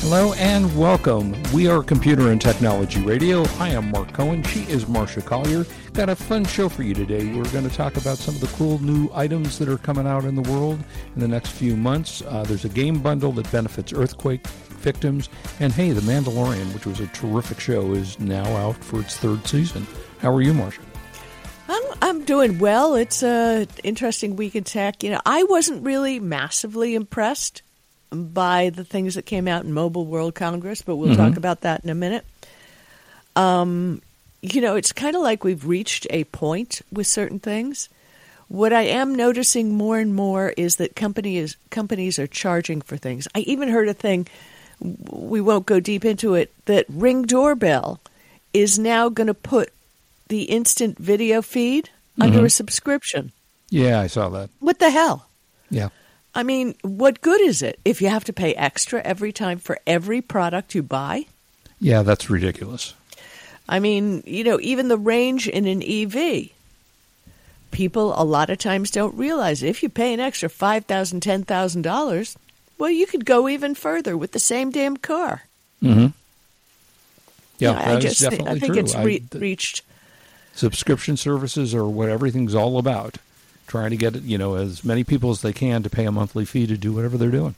Hello and welcome. We are Computer and Technology Radio. I am Mark Cohen. She is Marcia Collier. Got a fun show for you today. We're going to talk about some of the cool new items that are coming out in the world in the next few months. Uh, there's a game bundle that benefits earthquake victims. And hey, The Mandalorian, which was a terrific show, is now out for its third season. How are you, Marcia? I'm I'm doing well. It's a interesting week in tech. You know, I wasn't really massively impressed by the things that came out in Mobile World Congress, but we'll Mm-hmm. talk about that in a minute. Um, you know, it's kind of like we've reached a point with certain things. What I am noticing more and more is that companies companies are charging for things. I even heard a thing. We won't go deep into it. That Ring doorbell is now going to put the instant video feed under a subscription. Yeah, I saw that. What the hell? Yeah. I mean, what good is it if you have to pay extra every time for every product you buy? Yeah, that's ridiculous. I mean, you know, even the range in an EV, people a lot of times don't realize if you pay an extra five thousand, ten thousand dollars, $10,000, well, you could go even further with the same damn car. Mm-hmm. Yeah, I just think, definitely I think true. it's re- th- reached. subscription services are what everything's all about. Trying to get you know as many people as they can to pay a monthly fee to do whatever they're doing.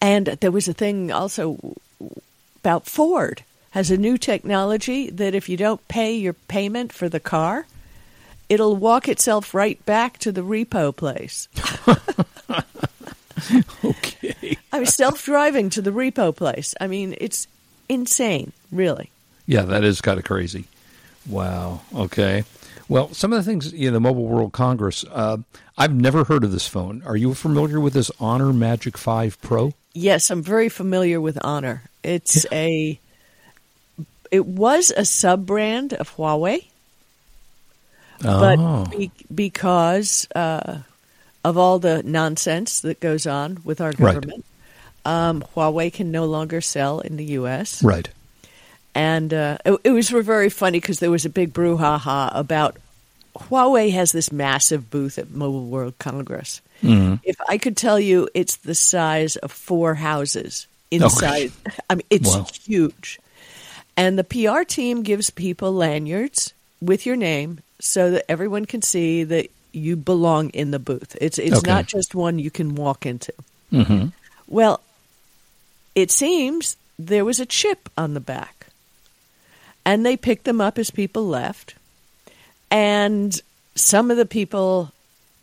And there was a thing also about Ford has a new technology that if you don't pay your payment for the car, it'll walk itself right back to the repo place. Okay. I mean, self-driving to the repo place. I mean, it's insane, really. Yeah, that is kind of crazy. Wow. Okay. Well, some of the things in you know, the Mobile World Congress, uh, I've never heard of this phone. Are you familiar with this Honor Magic Five Pro? Yes, I'm very familiar with Honor. It's a it was a sub brand of Huawei, Oh. but be, because uh, of all the nonsense that goes on with our Right. government, um, Huawei can no longer sell in the U.S. right. And uh, it, it was very funny because there was a big brouhaha about Huawei has this massive booth at Mobile World Congress. Mm-hmm. If I could tell you, it's the size of four houses inside. I mean, it's Wow. huge. And the PR team gives people lanyards with your name so that everyone can see that you belong in the booth. It's it's Okay. not just one you can walk into. Mm-hmm. Well, it seems there was a chip on the back. And they picked them up as people left. And some of the people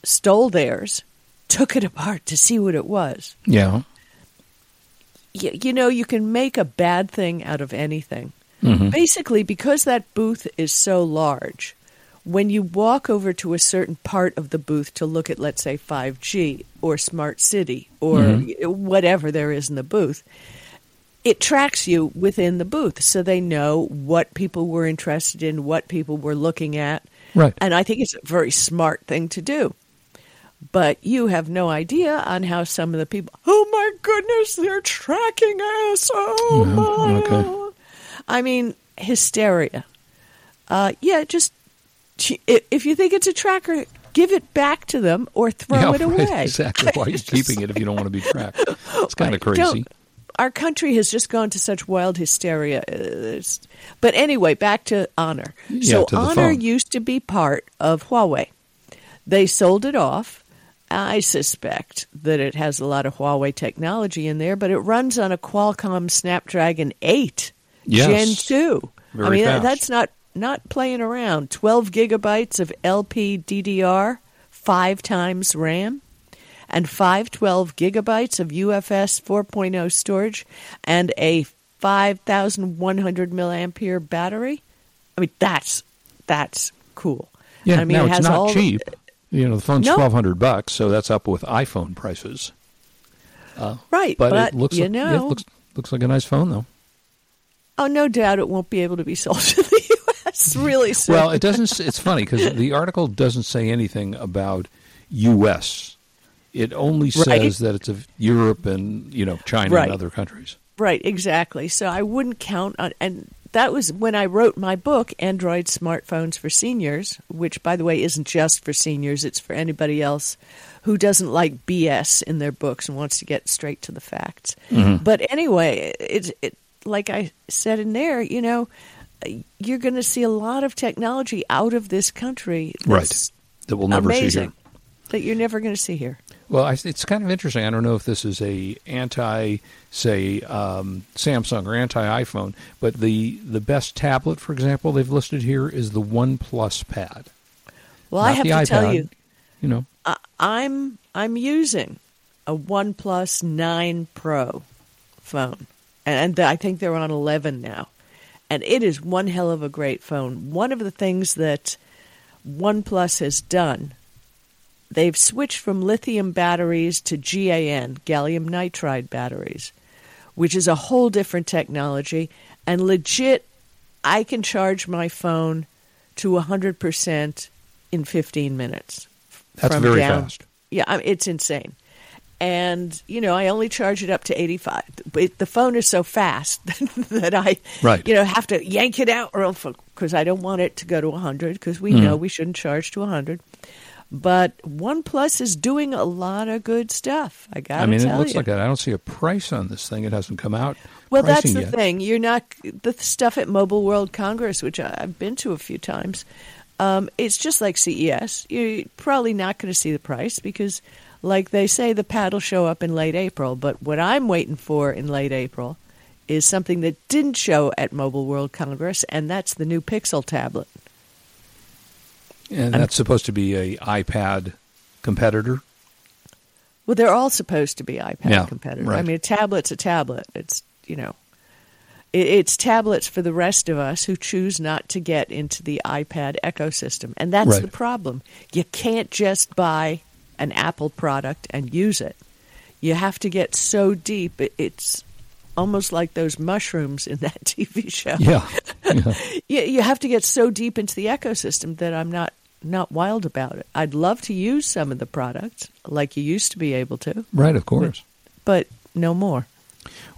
stole theirs, took it apart to see what it was. Yeah. You, you know, you can make a bad thing out of anything. Mm-hmm. Basically, because that booth is so large, when you walk over to a certain part of the booth to look at, let's say, 5G or Smart City or whatever there is in the booth, it tracks you within the booth so they know what people were interested in, what people were looking at. Right. And I think it's a very smart thing to do. But you have no idea on how some of the people, oh my goodness, they're tracking us. Oh Yeah, my. okay. I mean, hysteria. Uh, yeah, just if you think it's a tracker, give it back to them or throw yeah, it right, away. Exactly. Why are you keeping it if you don't want to be tracked? It's kind of crazy. Our country has just gone to such wild hysteria. It's- But anyway, back to Honor. Yeah, so to Honor phone. used to be part of Huawei. They sold it off. I suspect that it has a lot of Huawei technology in there, but it runs on a Qualcomm Snapdragon 8 Yes. Gen 2. I mean, fast. that's not not playing around. 12 gigabytes of LPDDR, 5 times RAM, and 512 gigabytes of UFS 4.0 storage and a 5100 milliampere battery. I mean, that's that's cool. Yeah. I mean, now it it's has not all cheap. You know, the phone's No. twelve hundred bucks, so that's up with iPhone prices. Uh, right, But, but, it looks you like, know, yeah, it looks looks like a nice phone though. oh, no doubt it won't be able to be sold in the U.S. really soon. Well, it doesn't. It's funny because the article doesn't say anything about U.S. It only says Right. that it's of Europe and you know China Right. and other countries. Right, exactly. So I wouldn't count on, and that was when I wrote my book, Android Smartphones for Seniors, which, by the way, isn't just for seniors, it's for anybody else who doesn't like BS in their books and wants to get straight to the facts. Mm-hmm. But anyway, it, it, like I said in there, you know, you're going to see a lot of technology out of this country that's That we'll never see here. that you're never going to see here. Well, I, it's kind of interesting. I don't know if this is a anti, say, um, Samsung or anti iPhone, but the the best tablet, for example, they've listed here is the OnePlus Pad. Well, I Not have the to tell you, You know, I- I'm I'm using a OnePlus 9 Pro phone, and I think they're on 11 now, and it is one hell of a great phone. One of the things that OnePlus has done, they've switched from lithium batteries to GAN, gallium nitride batteries, which is a whole different technology, and legit, I can charge my phone to 100% in 15 minutes. That's from very down- fast. Yeah, it's insane. And you know, I only charge it up to eighty-five. But the phone is so fast that I, Right. you know, have to yank it out or because I don't want it to go to hundred because we Mm. know we shouldn't charge to hundred. But OnePlus is doing a lot of good stuff. I got I mean, it looks you. like that. I don't see a price on this thing. It hasn't come out. Well, that's the yet. thing. You're not the stuff at Mobile World Congress, which I've been to a few times. Um, it's just like CES. You're probably not going to see the price because, like they say, the pad will show up in late April. But what I'm waiting for in late April is something that didn't show at Mobile World Congress, and that's the new Pixel tablet. And that's supposed to be a iPad competitor. Well, they're all supposed to be iPad Yeah, competitors. I mean, a tablet's a tablet. It's you know, it, it's tablets for the rest of us who choose not to get into the iPad ecosystem, and that's Right. the problem. You can't just buy an Apple product and use it. You have to get so deep. It, it's almost like those mushrooms in that TV show. Yeah. yeah. You, you have to get so deep into the ecosystem that I'm not not wild about it. I'd love to use some of the products like you used to be able to Right, of course. but no more.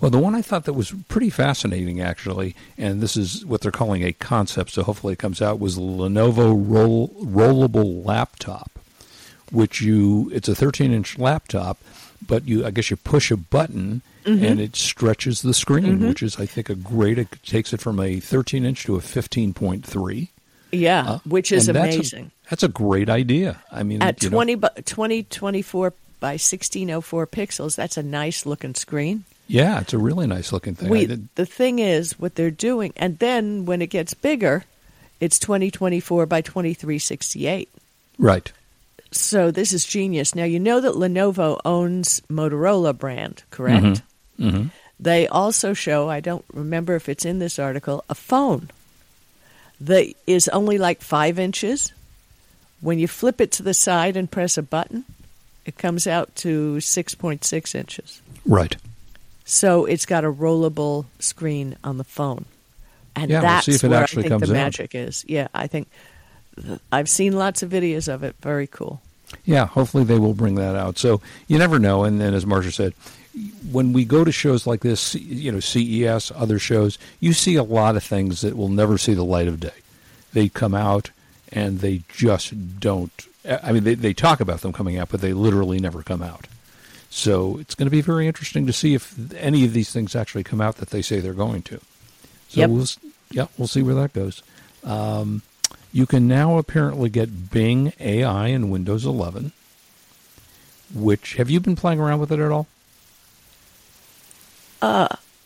Well, the one I thought that was pretty fascinating, actually, and this is what they're calling a concept, so hopefully it comes out, was the Lenovo roll, rollable laptop, which you, it's a 13 inch laptop, but you, I guess you push a button mm-hmm. and it stretches the screen, mm-hmm. which is, I think, a great, it takes it from a 13 inch to a 15.3. Yeah, Uh, which is and that's a- amazing. That's a, great idea. I mean, At you know, 20, bu- 20, 24 by 1604 pixels, that's a nice looking screen. yeah, it's a really nice looking thing. We, the thing is, what they're doing, and then when it gets bigger, it's 2024 by 2368. right. So this is genius. Now, you know that Lenovo owns Motorola brand, correct? hmm They also show, I don't remember if it's in this article, a phone that is only like five inches. When you flip it to the side and press a button, it comes out to 6.6 inches. Right. So it's got a rollable screen on the phone. And Yeah, we'll that's it where I think the out. magic is. Yeah, I think I've seen lots of videos of it. Very cool. Yeah, hopefully they will bring that out. So you never know. And then, as Marcia said, when we go to shows like this, you know, CES, other shows, you see a lot of things that will never see the light of day. They come out and they just don't. I mean, they, they talk about them coming out, but they literally never come out. So it's going to be very interesting to see if any of these things actually come out that they say they're going to. So Yep. we'll, yeah, we'll see where that goes. Um, you can now apparently get Bing AI in Windows 11. Which have you been playing around with it at all?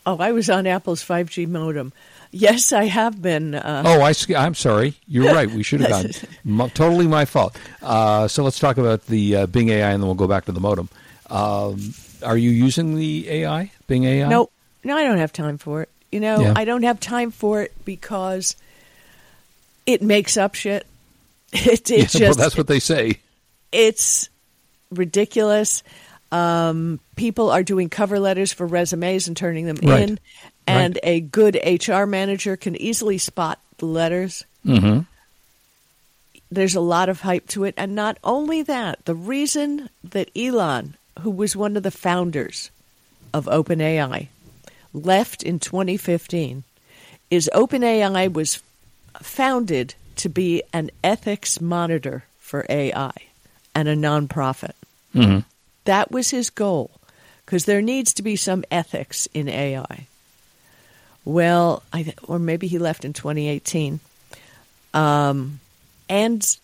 Oh, I was on Apple's 5G modem. Yes, I have been. Uh, Oh, I, I'm sorry. You're right. We should have gone. M- totally my fault. Uh, so let's talk about the uh, Bing AI, and then we'll go back to the modem. Um, are you using the AI, Bing AI? No, no, I don't have time for it. You know, Yeah. I don't have time for it because it makes up shit. It, Yeah, it's well, just that's what they say. it's ridiculous. Um, people are doing cover letters for resumes and turning them Right. in, and a good HR manager can easily spot the letters. Mm-hmm. there's a lot of hype to it. And not only that, the reason that Elon, who was one of the founders of OpenAI, left in 2015 is OpenAI was founded to be an ethics monitor for AI and a nonprofit. Mm-hmm. That was his goal because there needs to be some ethics in AI. Well, I, or maybe he left in 2018. Um, and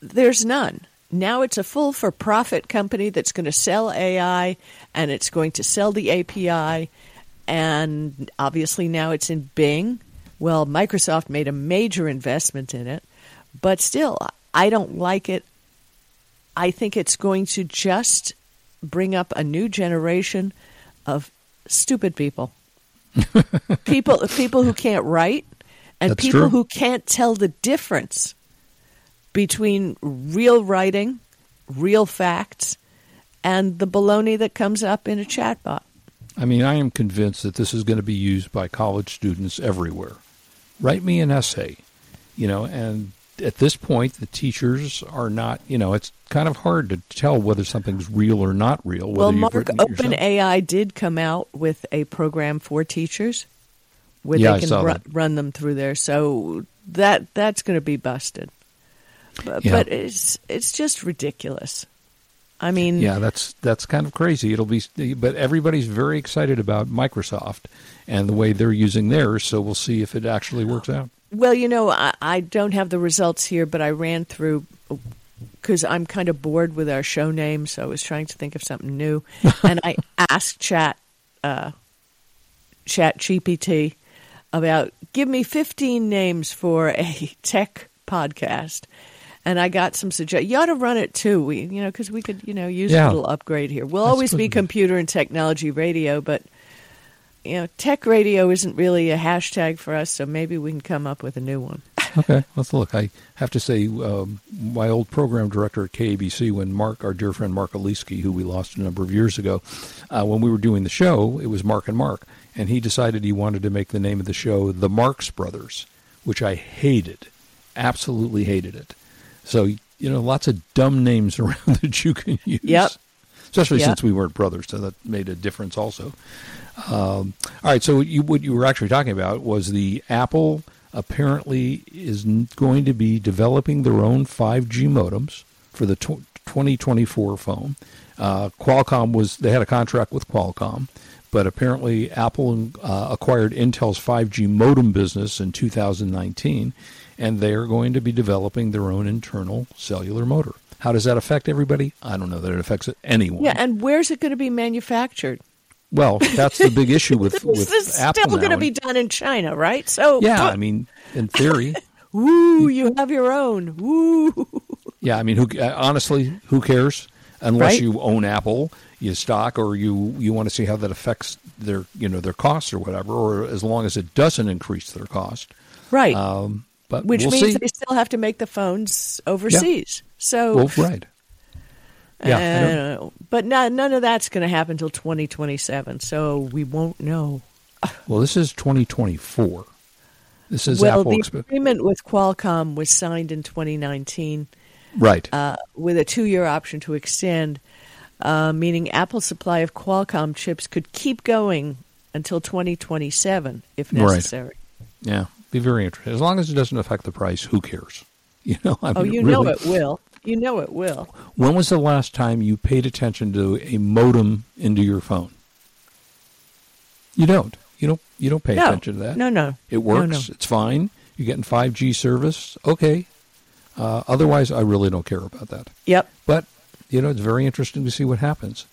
there's none. Now it's a full for profit company that's going to sell AI and it's going to sell the API. And obviously now it's in Bing. Well, Microsoft made a major investment in it, but still, I don't like it. I think it's going to just bring up a new generation of stupid people. people people who can't write and That's people true. who can't tell the difference between real writing, real facts, and the baloney that comes up in a chatbot. I mean, I am convinced that this is going to be used by college students everywhere. Write me an essay, you know, and at this point, the teachers are not, you know, it's kind of hard to tell whether something's real or not real. Well, Mark. OpenAI did come out with a program for teachers where Yeah, they can saw ru- that. run them through there. So that that's going to be busted. But, Yeah. but it's it's just ridiculous. I mean, Yeah, that's that's kind of crazy. It'll be, but everybody's very excited about Microsoft and the way they're using theirs. So we'll see if it actually works out. Well, you know, I, I don't have the results here, but I ran through because I'm kind of bored with our show name, so I was trying to think of something new, and I asked Chat uh, Chat GPT about give me 15 names for a tech podcast. And I got some suggestions. You ought to run it too. We, you know, because we could, you know, use Yeah. a little upgrade here. We'll I always suppose be computer and technology radio, but you know, tech radio isn't really a hashtag for us, so maybe we can come up with a new one. Okay, let's look. I have to say, um, my old program director at KABC, when Mark, our dear friend Mark Aliski, who we lost a number of years ago, uh, when we were doing the show, it was Mark and Mark, and he decided he wanted to make the name of the show the Marx Brothers, which I hated, absolutely hated it. So you know, lots of dumb names around that you can use. Yep. Especially Yep. since we weren't brothers, so that made a difference also. Um, all right, so you, what you were actually talking about was the Apple apparently is going to be developing their own 5G modems for the tw 2024 phone. Uh, Qualcomm was they had a contract with Qualcomm, but apparently Apple uh, acquired Intel's 5G modem business in 2019, and they are going to be developing their own internal cellular modem. How does that affect everybody? I don't know that it affects anyone. Yeah, and where's it going to be manufactured? Well, that's the big issue with with this is Apple still going to be done in China, right? So, yeah, I mean, in theory, woo, you have your own. Woo. yeah. I mean, who uh, honestly, who cares? Unless Right. you own Apple, you stock, or you you want to see how that affects their you know their costs or whatever, or as long as it doesn't increase their cost. Right. Um, but Which we'll means see. they still have to make the phones overseas. So, well, right. Yeah, uh, but no, none of that's going to happen until 2027. So we won't know. Well, this is 2024. This is well, Apple. the agreement with Qualcomm was signed in 2019 right. uh, with a two-year option to extend, uh, meaning Apple's supply of Qualcomm chips could keep going until 2027 if Right. necessary. yeah. Be very interesting. As long as it doesn't affect the price, who cares? You know. I Oh, you really, know it will. You know it will. When was the last time you paid attention to a modem into your phone? You don't. You don't. You don't pay no, attention to that. no, no. It works. No, no. It's fine. You're getting 5G service. Okay. Uh, otherwise, I really don't care about that. Yep. But you know, it's very interesting to see what happens.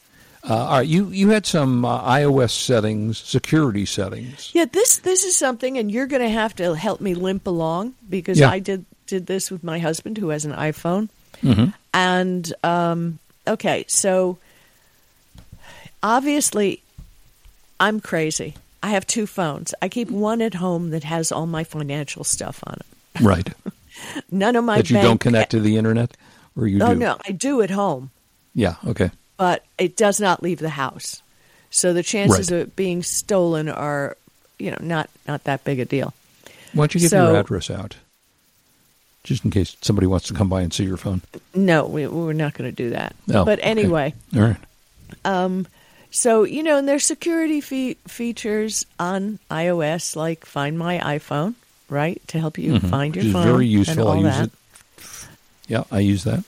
Uh, all right, you you had some uh, iOS settings, security settings. Yeah, this this is something, and you're going to have to help me limp along because Yeah. I did did this with my husband who has an iPhone, Mhm. and um, okay, so obviously, I'm crazy. I have two phones. I keep one at home that has all my financial stuff on it. Right. None of my that you don't connect to the internet, or you Oh do. no, I do at home, Yeah. Okay. but it does not leave the house. So the chances Right. of it being stolen are, you know, not not that big a deal. Why don't you give So- your address out? Just in case somebody wants to come by and see your phone. No, we, we're not going to do that. Oh, but okay. anyway, All right. um, so you know, and there's security fe- features on iOS, like Find My iPhone, right, to help you Mhm. find your Which phone. very and useful. I use that. it. Yeah, I use that.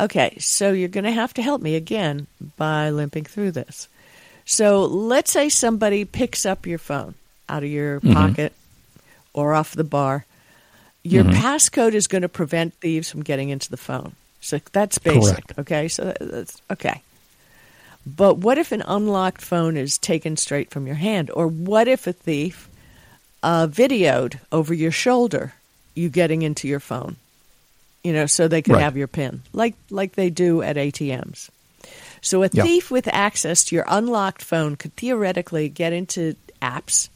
Okay, so you're going to have to help me again by limping through this. So let's say somebody picks up your phone out of your Mhm. pocket or off the bar. Your Mhm. passcode is going to prevent thieves from getting into the phone. So that's basic. Correct. Okay, so that's okay. But what if an unlocked phone is taken straight from your hand? Or what if a thief uh, videoed over your shoulder you getting into your phone? You know, so they can Right. have your PIN, like like they do at ATMs. So a Yeah. thief with access to your unlocked phone could theoretically get into apps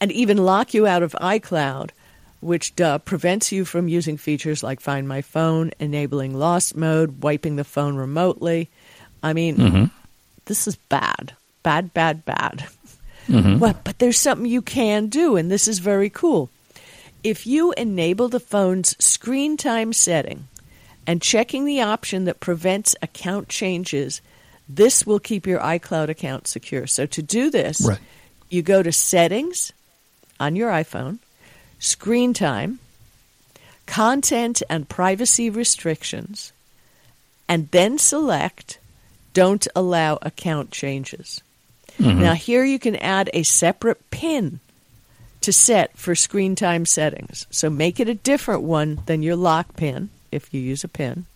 and even lock you out of iCloud, which uh, prevents you from using features like Find My Phone, enabling lost mode, wiping the phone remotely. I mean, Mhm. this is bad, bad, bad, bad. Mhm. But, but there's something you can do, and this is very cool. If you enable the phone's screen time setting and checking the option that prevents account changes, this will keep your iCloud account secure. So to do this, Right. you go to settings on your iPhone, screen time, content and privacy restrictions, and then select don't allow account changes. Mhm. Now, here you can add a separate PIN to set for screen time settings. So make it a different one than your lock PIN if you use a PIN.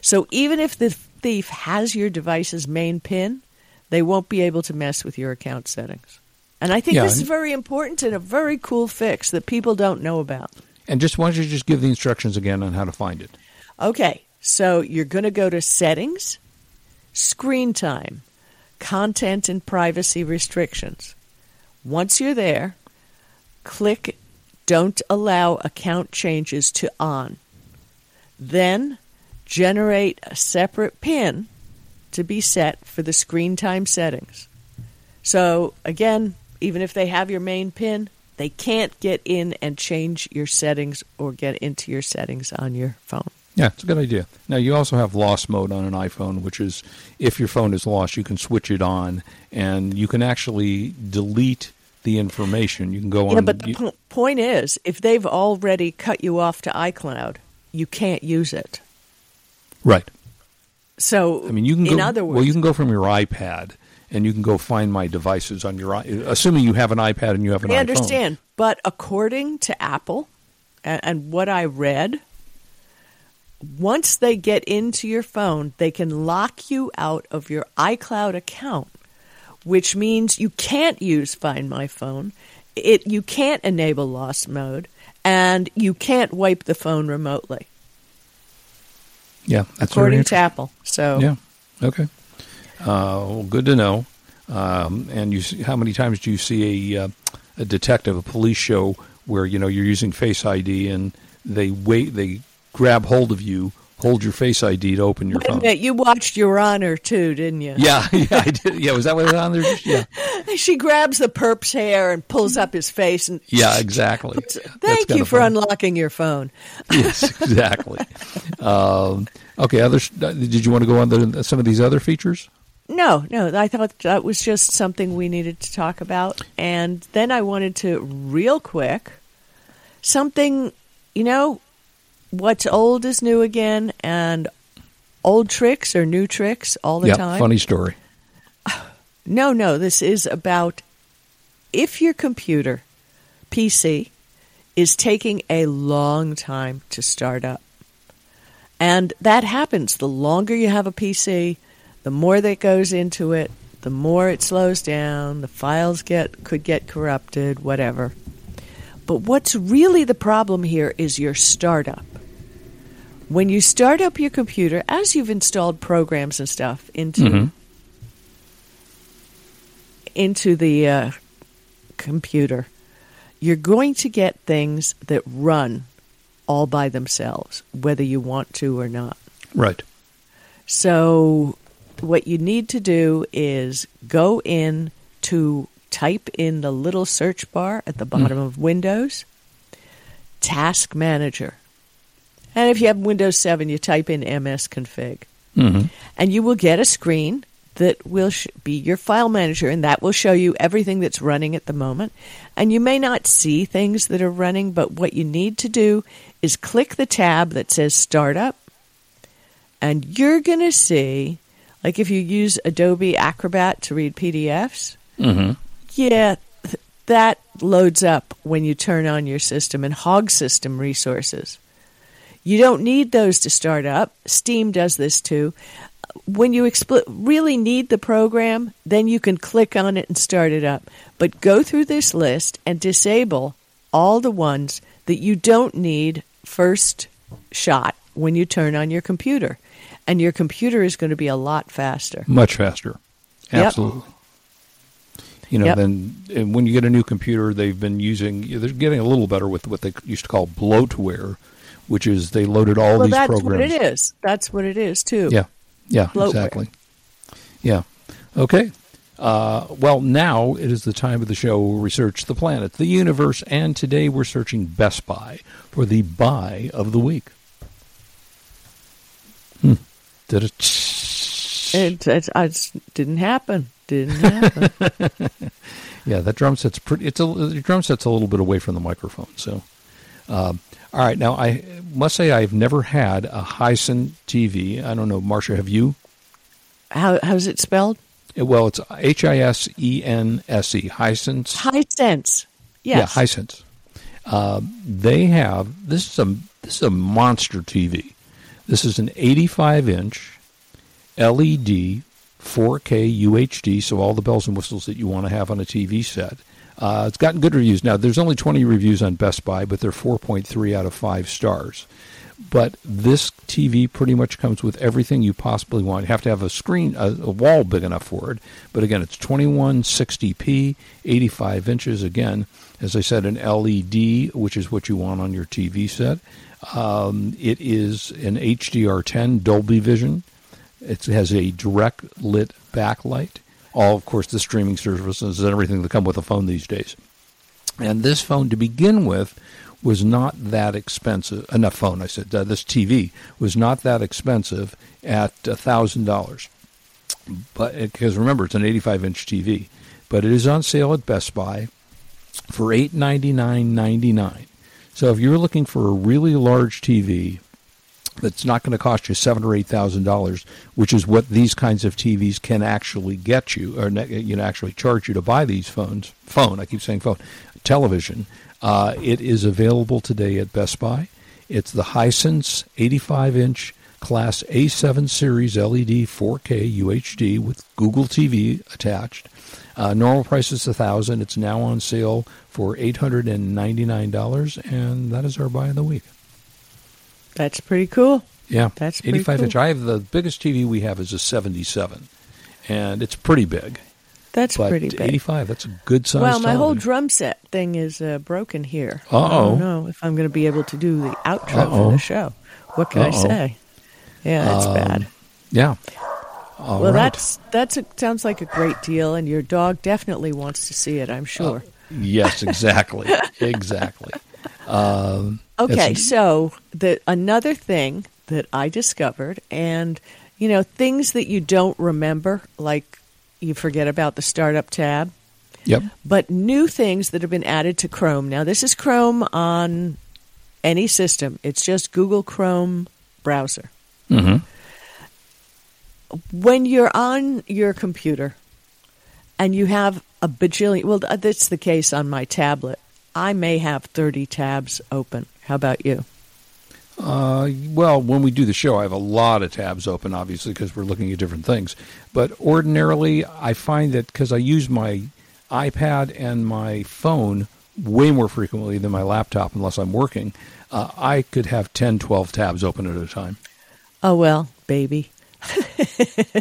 So even if the thief has your device's main PIN, they won't be able to mess with your account settings. And I think Yeah, this is very important and a very cool fix that people don't know about. And just why don't you just give the instructions again on how to find it? Okay, so you're going to go to settings, screen time, content and privacy restrictions. Once you're there, click don't allow account changes to on. Then generate a separate PIN to be set for the screen time settings. So again, even if they have your main PIN, they can't get in and change your settings or get into your settings on your phone. Yeah, it's a good idea. Now you also have lost mode on an iPhone, which is if your phone is lost, you can switch it on, and you can actually delete the information. You can go Yeah, on. but the you- po- point is, if they've already cut you off to iCloud, you can't use it. right. So, I mean, you can in go. other words, well, you can go from your iPad, and you can go find my devices on your. i- Assuming you have an iPad and you have an I iPhone. understand. But according to Apple and, and what I read, once they get into your phone, they can lock you out of your iCloud account, which means you can't use Find My Phone. It you can't enable lost mode, and you can't wipe the phone remotely, Yeah, according to. Apple. So, Yeah. Okay. Uh, well, good to know. Um, and you, see, how many times do you see a, uh, a detective, a police show where you know you're using Face ID and they wait, they grab hold of you, hold your Face ID to open your Wait phone. minute, you watched Your Honor too, didn't you? Yeah, yeah, I did. Yeah, was that what was on there? Yeah, She grabs the perp's hair and pulls up his face and yeah, exactly. Thank you for fun. unlocking your phone. yes, exactly. um, okay, others. Did you want to go on to some of these other features? No, no, I thought that was just something we needed to talk about. And then I wanted to, real quick, something, you know, what's old is new again, and old tricks are new tricks all the yeah, time. funny story. No, no, this is about if your computer, PC, is taking a long time to start up. And that happens. The longer you have a PC, the more that goes into it, the more it slows down, the files get could get corrupted, whatever. But what's really the problem here is your startup. When you start up your computer, as you've installed programs and stuff into Mhm. into the uh, computer, you're going to get things that run all by themselves, whether you want to or not. Right. So, what you need to do is go in to type in the little search bar at the bottom of Windows, Task Manager. And if you have Windows 7, you type in msconfig. Mm-hmm. And you will get a screen that will sh- be your file manager, and that will show you everything that's running at the moment. And you may not see things that are running, but what you need to do is click the tab that says Startup, and you're going to see, like if you use Adobe Acrobat to read PDFs, Mm-hmm. yeah, th- that loads up when you turn on your system and Hog System resources. You don't need those to start up. Steam does this too. When you expl- really need the program, then you can click on it and start it up. But go through this list and disable all the ones that you don't need first shot when you turn on your computer. And your computer is going to be a lot faster. Much faster. Yep. Absolutely. You know, Yep. then and when you get a new computer, they've been using. They're getting a little better with what they used to call bloatware, which is they loaded all well, these that's programs. That's what it is. That's what it is too. Yeah, yeah, Bloatware. exactly. Yeah. Okay. Uh, well, now it is the time of the show where we search the planet, the universe, and today we're searching Best Buy for the buy of the week. Did it? It, it, it didn't happen. Didn't happen. Yeah, that drum set's pretty. It's a the drum set's a little bit away from the microphone. So, um, all right. Now I must say I've never had a Hisense TV. I don't know, Marcia, have you? How how's it spelled? Uh, Well, it's H I S E N S E Hisense. High sense. Yes. Yeah, Hisense. Uh, they have this is a this is a monster TV. This is an 85 inch LED 4K UHD, so all the bells and whistles that you want to have on a TV set. Uh, it's gotten good reviews. Now, there's only 20 reviews on Best Buy, but they're 4.3 out of 5 stars. But this TV pretty much comes with everything you possibly want. You have to have a screen, a, a wall big enough for it. But again, it's 2160p, 85 inches. Again, as I said, an LED, which is what you want on your TV set. Um, it is an HDR10 Dolby Vision. It has a direct lit backlight. All, of course, the streaming services and everything that come with a phone these days. And this phone, to begin with, was not that expensive. Not phone, I said. Uh, this TV was not that expensive at thousand dollars. But because remember, it's an 85-inch TV, but it is on sale at Best Buy for eight ninety nine ninety nine. So if you're looking for a really large TV that's not going to cost you seven or eight thousand dollars, which is what these kinds of TVs can actually get you, or you know, actually charge you to buy these phones. Phone, I keep saying phone, television. Uh, it is available today at Best Buy. It's the Hisense 85-inch Class A7 series LED 4K UHD with Google TV attached. Uh, normal price is a thousand. It's now on sale for eight hundred and ninety-nine dollars, and that is our buy of the week. That's pretty cool. Yeah, That's 85 cool. inch. I have the biggest TV we have is a 77, and it's pretty big. That's but pretty big. 85, that's a good size. well, my whole drum set thing is uh, broken here. Uh-oh. don't know if I'm going to be able to do the outro Uh-oh. for the show. What can I Uh-oh. say? Yeah, that's Um, bad. Yeah. All well, right. that's that's a, sounds like a great deal, and your dog definitely wants to see it. I'm sure. yes, exactly, exactly. Um, Okay, so the another thing that I discovered, and you know, things that you don't remember, like you forget about the startup tab, Yep. but new things that have been added to Chrome. Now, this is Chrome on any system. It's just Google Chrome browser. hmm When you're on your computer and you have a bajillion, well, that's the case on my tablet. I may have 30 tabs open. How about you? Uh, well, when we do the show, I have a lot of tabs open, obviously, because we're looking at different things. But ordinarily, I find that because I use my iPad and my phone way more frequently than my laptop, unless I'm working, uh, I could have 10, 12 tabs open at a time. Oh, well, baby.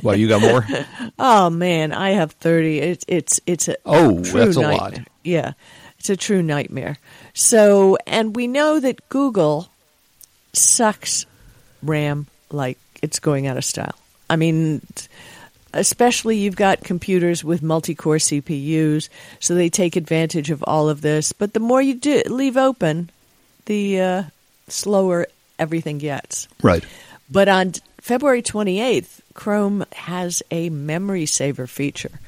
Well, you got more? Oh man, I have thirty. It's it's it's a Oh, that's a nightmare. lot. Yeah, it's a true nightmare. So, and we know that Google sucks RAM like it's going out of style. I mean, especially you've got computers with multi-core CPUs, so they take advantage of all of this. But the more you do leave open, the uh, slower everything gets. Right. But on February 28th, Chrome has a memory saver feature,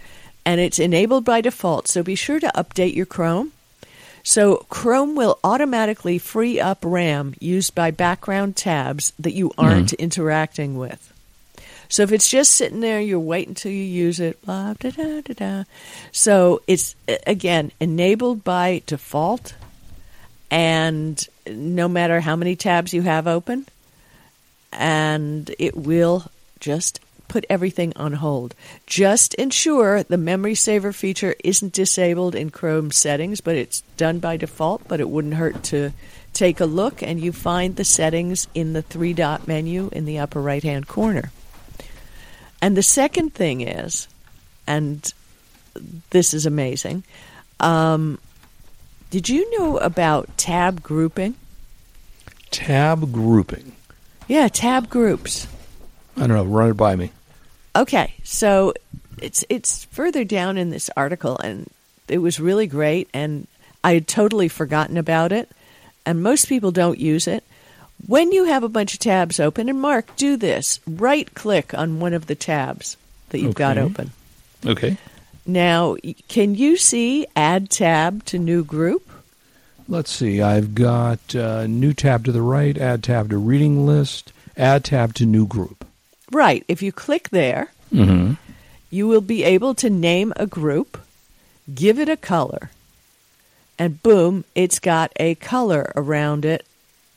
and it's enabled by default. So be sure to update your Chrome. So Chrome will automatically free up RAM used by background tabs that you mm-hmm. aren't interacting with. So if it's just sitting there, you're waiting until you use it. Blah, da, da, da, da. So it's again enabled by default, and no matter how many tabs you have open, and it will just put everything on hold. Just ensure the memory saver feature isn't disabled in Chrome settings, but it's done by default. But it wouldn't hurt to take a look, and you find the settings in the three dot menu in the upper right hand corner. And the second thing is, and this is amazing. Um, did you know about tab grouping? Tab grouping. Yeah, tab groups. I don't know. Run it by me. Okay, so it's it's further down in this article, and it was really great, and I had totally forgotten about it, and most people don't use it. When you have a bunch of tabs open, and Mark, do this: right click on one of the tabs that you've got open. Okay. Now, can you see Add tab to new group? Let's see. I've got uh, new tab to the right, add tab to reading list, add tab to new group. Right. If you click there, Mm-hmm. you will be able to name a group, give it a color, and boom, it's got a color around it.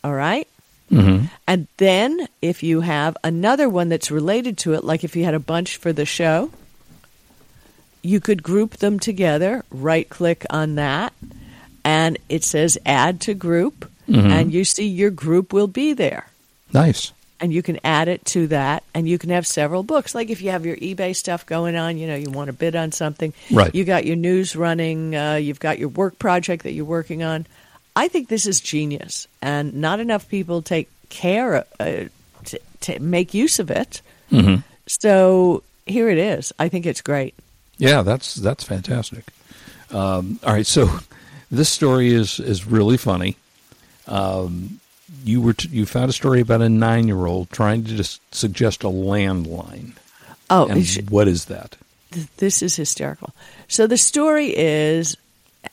All right? Mm-hmm. And then if you have another one that's related to it, like if you had a bunch for the show, you could group them together, right click on that, and it says add to group, and you see your group will be there. Nice. And you can add it to that, and you can have several books. Like if you have your eBay stuff going on, you know, you want to bid on something. Right. You got your news running, uh, you've got your work project that you're working on. I think this is genius, and not enough people take care uh, to, to make use of it. Mm-hmm. So here it is. I think it's great. Yeah, that's that's fantastic. Um, all right, so this story is is really funny. Um, you were t- you found a story about a nine year old trying to suggest a landline. Oh, and it what is that? th- this is hysterical. So the story is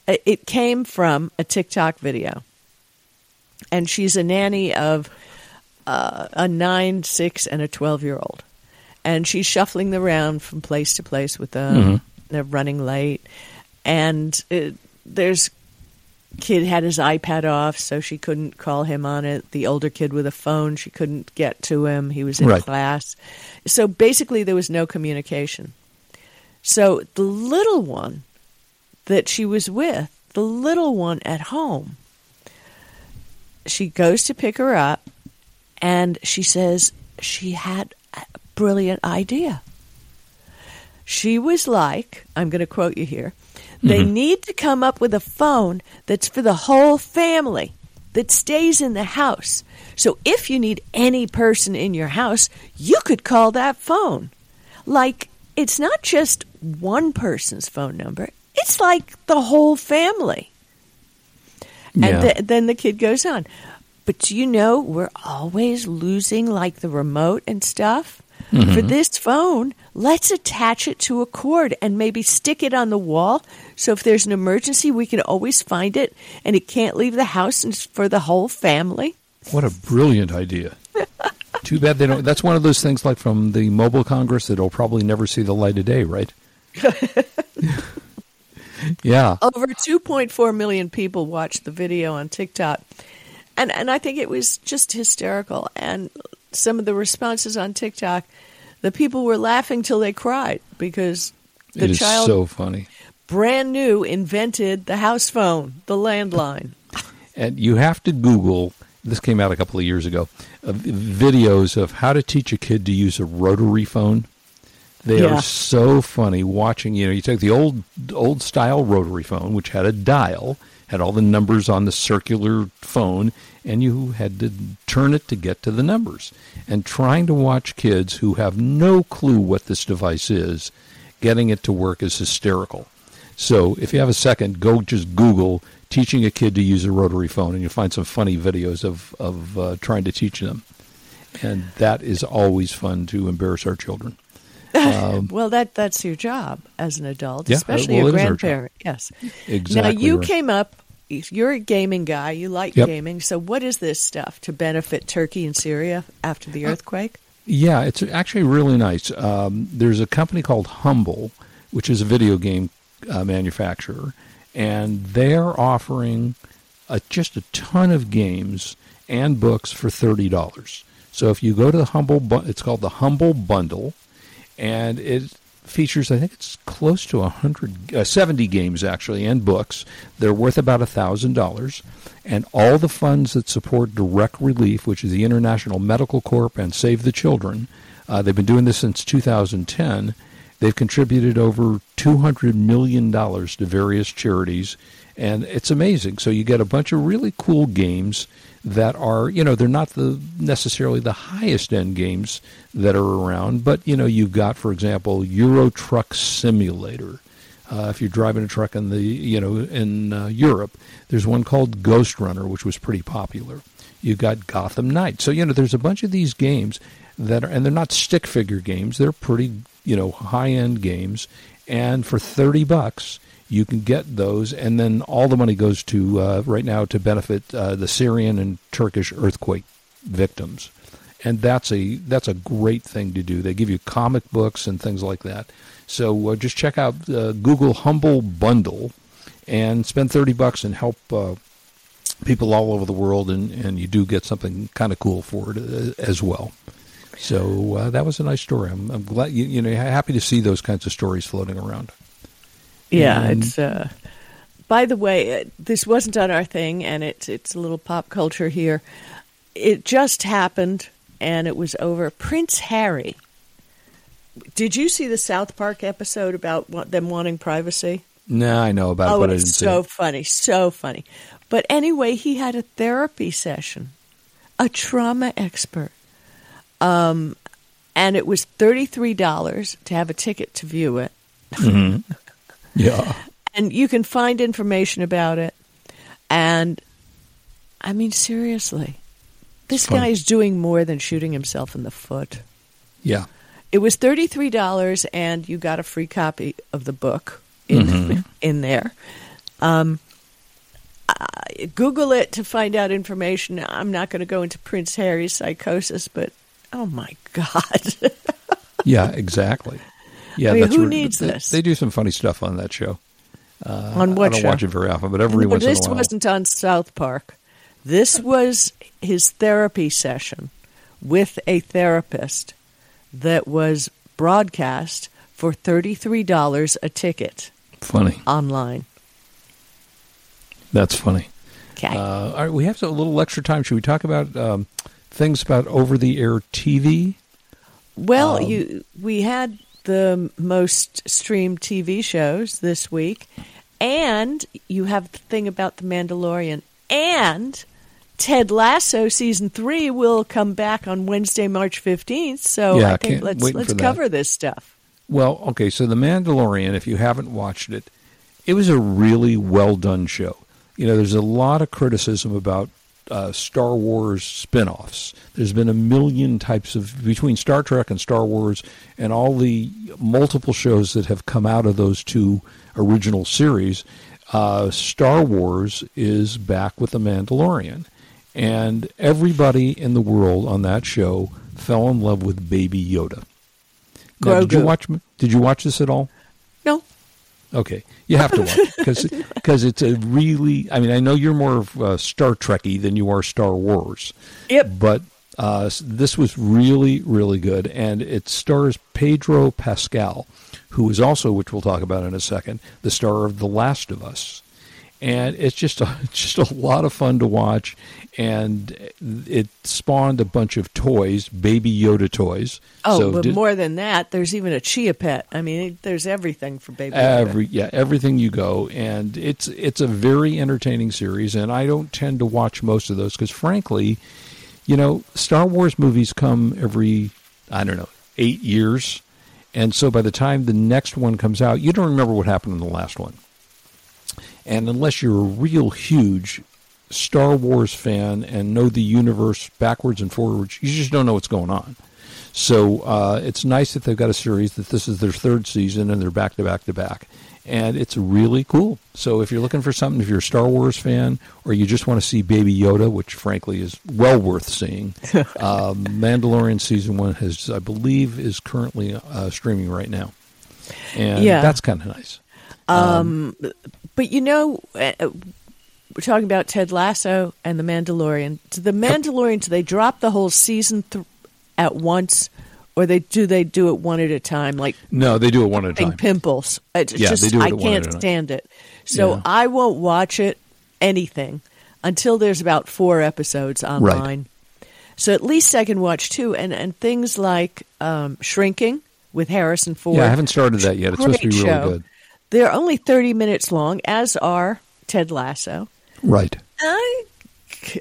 uh, it came from a TikTok video. And she's a nanny of uh, a 9, 6 and a 12 year old. And she's shuffling them around from place to place with them. They're running late. And uh there's kid had his iPad off, so she couldn't call him on it. The older kid with a phone, she couldn't get to him. He was in Right. class. So basically, there was no communication. So the little one that she was with, the little one at home, she goes to pick her up and she says she had a brilliant idea. She was like, I'm going to quote you here, they mm-hmm. need to come up with a phone that's for the whole family that stays in the house. So if you need any person in your house, you could call that phone. Like, it's not just one person's phone number, it's like the whole family. Yeah. And th- then the kid goes on. But do you know, we're always losing like the remote and stuff. For mm-hmm. this phone, let's attach it to a cord and maybe stick it on the wall. So if there's an emergency, we can always find it and it can't leave the house and it's for the whole family. What a brilliant idea. Too bad they don't. That's one of those things like from the Mobile Congress that'll probably never see the light of day, right? yeah. Over 2.4 million people watched the video on TikTok. And and I think it was just hysterical and some of the responses on TikTok, the people were laughing till they cried because the it is child so funny. brand new invented the house phone, the landline. And you have to Google. This came out a couple of years ago. Uh, videos of how to teach a kid to use a rotary phone. They Yeah. are so funny watching. You know, you take the old old style rotary phone, which had a dial, had all the numbers on the circular phone, and you had to turn it to get to the numbers. And trying to watch kids who have no clue what this device is, getting it to work is hysterical. So if you have a second, go just Google teaching a kid to use a rotary phone, and you'll find some funny videos of of uh, trying to teach them. And that is always fun to embarrass our children. Um, well, that that's your job as an adult, Yeah, especially well, a it is our grandparent. Yes. Exactly. Now you right. came up. You're a gaming guy. You like Yep. gaming. So, what is this stuff to benefit Turkey and Syria after the earthquake? Yeah, it's actually really nice. Um, there's a company called Humble, which is a video game uh, manufacturer, and they're offering a, just a ton of games and books for thirty dollars. So if you go to the Humble, it's called the Humble Bundle, and it features I think it's close to 100, uh, 70 games actually and books. They're worth about thousand dollars, and all the funds that support Direct Relief, which is the International Medical Corp and Save the Children, uh, they've been doing this since 2010. They've contributed over 200 million dollars to various charities, and it's amazing. So you get a bunch of really cool games that are, you know, they're not the necessarily the highest end games that are around, but you know, you've got, for example, Euro Truck Simulator. Uh, if you're driving a truck in the, you know, in uh, Europe, there's one called Ghost Runner, which was pretty popular. You've got Gotham Knight. So you know, there's a bunch of these games that are, and they're not stick figure games. They're pretty, you know, high end games, and for thirty bucks, you can get those, and then all the money goes to uh, right now to benefit uh, the Syrian and Turkish earthquake victims, and that's a that's a great thing to do. They give you comic books and things like that. So uh, just check out uh, Google Humble Bundle, and spend thirty bucks and help uh, people all over the world, and, and you do get something kind of cool for it uh, as well. So that was a nice story. I'm, I'm glad you, you know happy to see those kinds of stories floating around. Yeah, And- it's. Uh, by the way, uh, this wasn't on our thing, and it's it's a little pop culture here. It just happened, and it was over. Prince Harry. Did you see the South Park episode about them wanting privacy? No, I know about it, oh, but I didn't it's see so it. funny, so funny. But anyway, he had a therapy session, a trauma expert, um, and it was thirty three dollars to have a ticket to view it. Yeah, and you can find information about it. And I mean, seriously, this fun. guy is doing more than shooting himself in the foot. yeah. It was thirty three dollars, and you got a free copy of the book in in there. Um, I- Google it to find out information. I'm not going to go into Prince Harry's psychosis, but oh my god, Yeah, exactly. Yeah, I mean, who right. needs they, this? They do some funny stuff on that show. on what I don't show? watch it very often, but every No, once in this a while. wasn't on South Park. This was his therapy session with a therapist that was broadcast for $33 a ticket funny. online. That's funny. Okay. Uh, all right, we have a little extra time. Should we talk about um, things about over-the-air TV? well, um, you we had the most streamed TV shows this week, and you have the thing about The Mandalorian, and Ted Lasso season three will come back on Wednesday, March 15th. So Yeah, I think let's let's for that. cover this stuff. Well, okay, so The Mandalorian, if you haven't watched it, it was a really well done show. You know, there's a lot of criticism about uh, Star Wars spin offs. There's been a million types of, between Star Trek and Star Wars, and all the multiple shows that have come out of those two original series. Uh, Star Wars is back with The Mandalorian. And everybody in the world on that show fell in love with Baby Yoda. Now, did you watch? Did you watch this at all? No, Okay, you have to watch it because it's a really. I mean, I know you're more of uh, Star Trekky than you are Star Wars. Yep. But uh, this was really, really good, and it stars Pedro Pascal, who is also, which we'll talk about in a second, the star of The Last of Us. And it's just a, it's just a lot of fun to watch, and it spawned a bunch of toys, Baby Yoda toys. Oh, So but more than that, there's even a chia pet. I mean, there's everything for baby. Yoda. yeah everything you go and it's it's a very entertaining series and i don't tend to watch most of those because frankly you know star wars movies come every i don't know eight years and so by the time the next one comes out you don't remember what happened in the last one And unless you're a real huge Star Wars fan and know the universe backwards and forwards, you just don't know what's going on. So uh, it's nice that they've got a series that this is their third season and they're back to back to back. And it's really cool. So if you're looking for something, if you're a Star Wars fan or you just want to see Baby Yoda, which frankly is well worth seeing, um, Mandalorian season one has, I believe, is currently uh, streaming right now, and Yeah. that's kind of nice. um But you know, uh, we're talking about Ted Lasso and The Mandalorian. To the Mandalorian, do they drop the whole season th- at once, or they do they do it one at a time, like No, they do it one at a time. pimples? It's Yeah, just they do it I can't at a time. stand it. So Yeah. I won't watch it anything until there's about four episodes online. So at least I can watch two, and and things like um, Shrinking with Harrison Ford. Yeah, I haven't started that yet. It's supposed to be really show. good. They're only 30 minutes long, as are Ted Lasso. Right. I,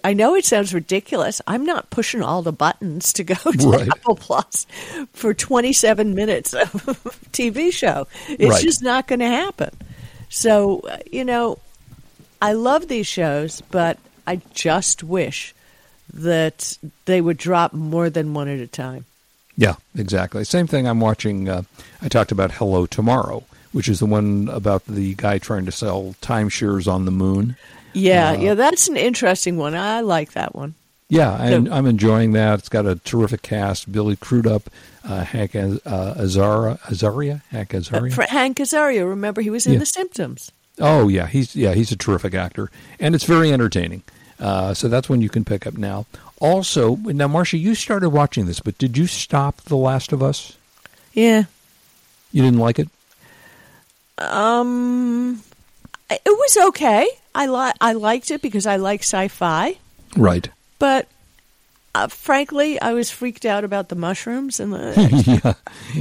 I know it sounds ridiculous. I'm not pushing all the buttons to go to Right. Apple Plus for 27 minutes of TV show. It's Right. just not going to happen. So, you know, I love these shows, but I just wish that they would drop more than one at a time. Yeah, exactly. Same thing. I'm watching. Uh, I talked about Hello Tomorrow, which is the one about the guy trying to sell timeshares on the moon. Yeah, Uh, yeah, that's an interesting one. I like that one. Yeah, and So- I'm enjoying that. It's got a terrific cast: Billy Crudup, uh, Hank Az- uh, Azara, Azaria, Hank Azaria. For Hank Azaria, remember he was in Yeah. The Simpsons. Oh yeah, he's yeah he's a terrific actor, and it's very entertaining. Uh, so that's one you can pick up now. Also, now Marcia, you started watching this, but did you stop The Last of Us? Yeah. You didn't like it? Um, it was okay. I li- I liked it because I like sci-fi, Right. but uh, frankly, I was freaked out about the mushrooms and the, yeah.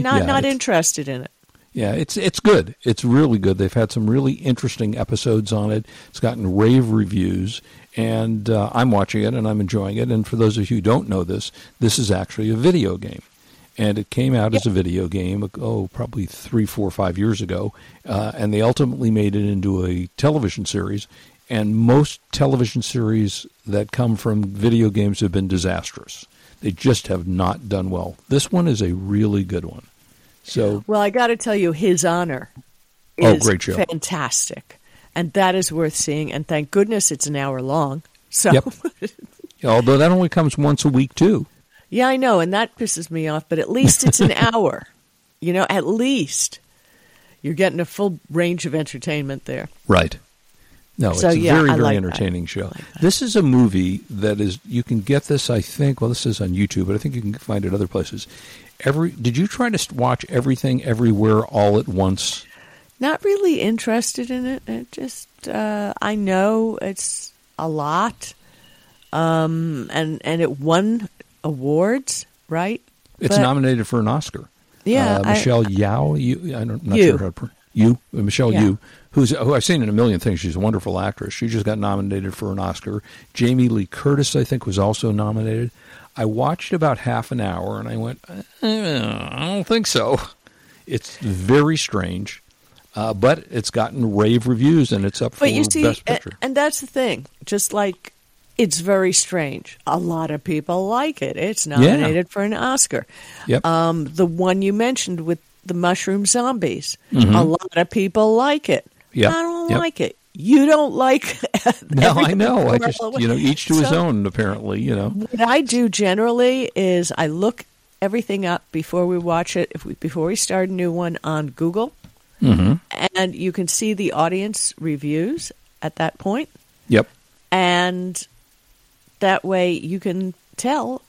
not Yeah, not interested in it. Yeah, it's it's good. It's really good. They've had some really interesting episodes on it. It's gotten rave reviews, and uh, I'm watching it and I'm enjoying it. And for those of you who don't know this, this is actually a video game, and it came out as a video game. Oh, probably three, four, five years ago, uh, and they ultimately made it into a television series. And most television series that come from video games have been disastrous. They just have not done well. This one is a really good one. So Well, I got to tell you, His Honor Oh, is great show. fantastic, and that is worth seeing. And thank goodness it's an hour long. So, Yep. Although that only comes once a week too. Yeah, I know, and that pisses me off. But at least it's an hour. You know, at least you're getting a full range of entertainment there. Right. No, So, it's a yeah, very, I very like that. entertaining show. like. This is a movie that is you can get this. I think. Well, this is on YouTube, but I think you can find it other places. Every did you try to watch everything everywhere all at once? Not really interested in it. It just uh, I know it's a lot, um, and and it won awards, right? It's But- nominated for an Oscar. Yeah, uh, I- Michelle Yao. You, I'm not Yu. sure how to pr- you, uh, Michelle Yeah. Yu, who's who I've seen in a million things. She's a wonderful actress. She just got nominated for an Oscar. Jamie Lee Curtis, I think, was also nominated. I watched about half an hour and I went, eh, I don't think so. It's very strange, uh, but it's gotten rave reviews and it's up for But you see, Best Picture. and that's the thing. Just like it's very strange. A lot of people like it. It's nominated for an Oscar. Yep. Um, the one you mentioned with the mushroom zombies. A lot of people like it. Mm-hmm. Yep. I don't Yep. like it. You don't like. no, I know. I just, you know, each to his own, apparently, you know. What I do generally is I look everything up before we watch it. If we before we start a new one on Google, hmm and you can see the audience reviews at that point. Yep. and that way you can tell.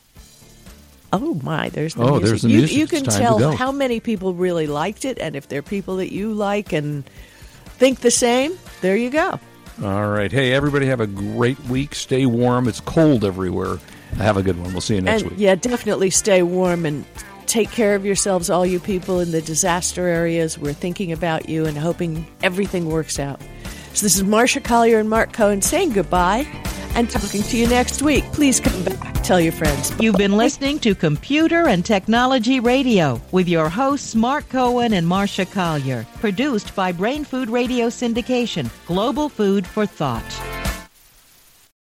Oh my! There's the Oh, music. there's the you, music. You It's can tell how many people really liked it, and if they're people that you like and think the same, there you go. All right. Hey, everybody, have a great week. Stay warm. It's cold everywhere. Have a good one. We'll see you next and week. yeah, definitely stay warm and take care of yourselves, all you people in the disaster areas. We're thinking about you and hoping everything works out. So this is Marcia Collier and Marc Cohen saying goodbye and talking to you next week. Please come back. Tell your friends. You've been listening to Computer and Technology Radio with your hosts Marc Cohen and Marcia Collier, produced by Brain Food Radio Syndication, Global Food for Thought.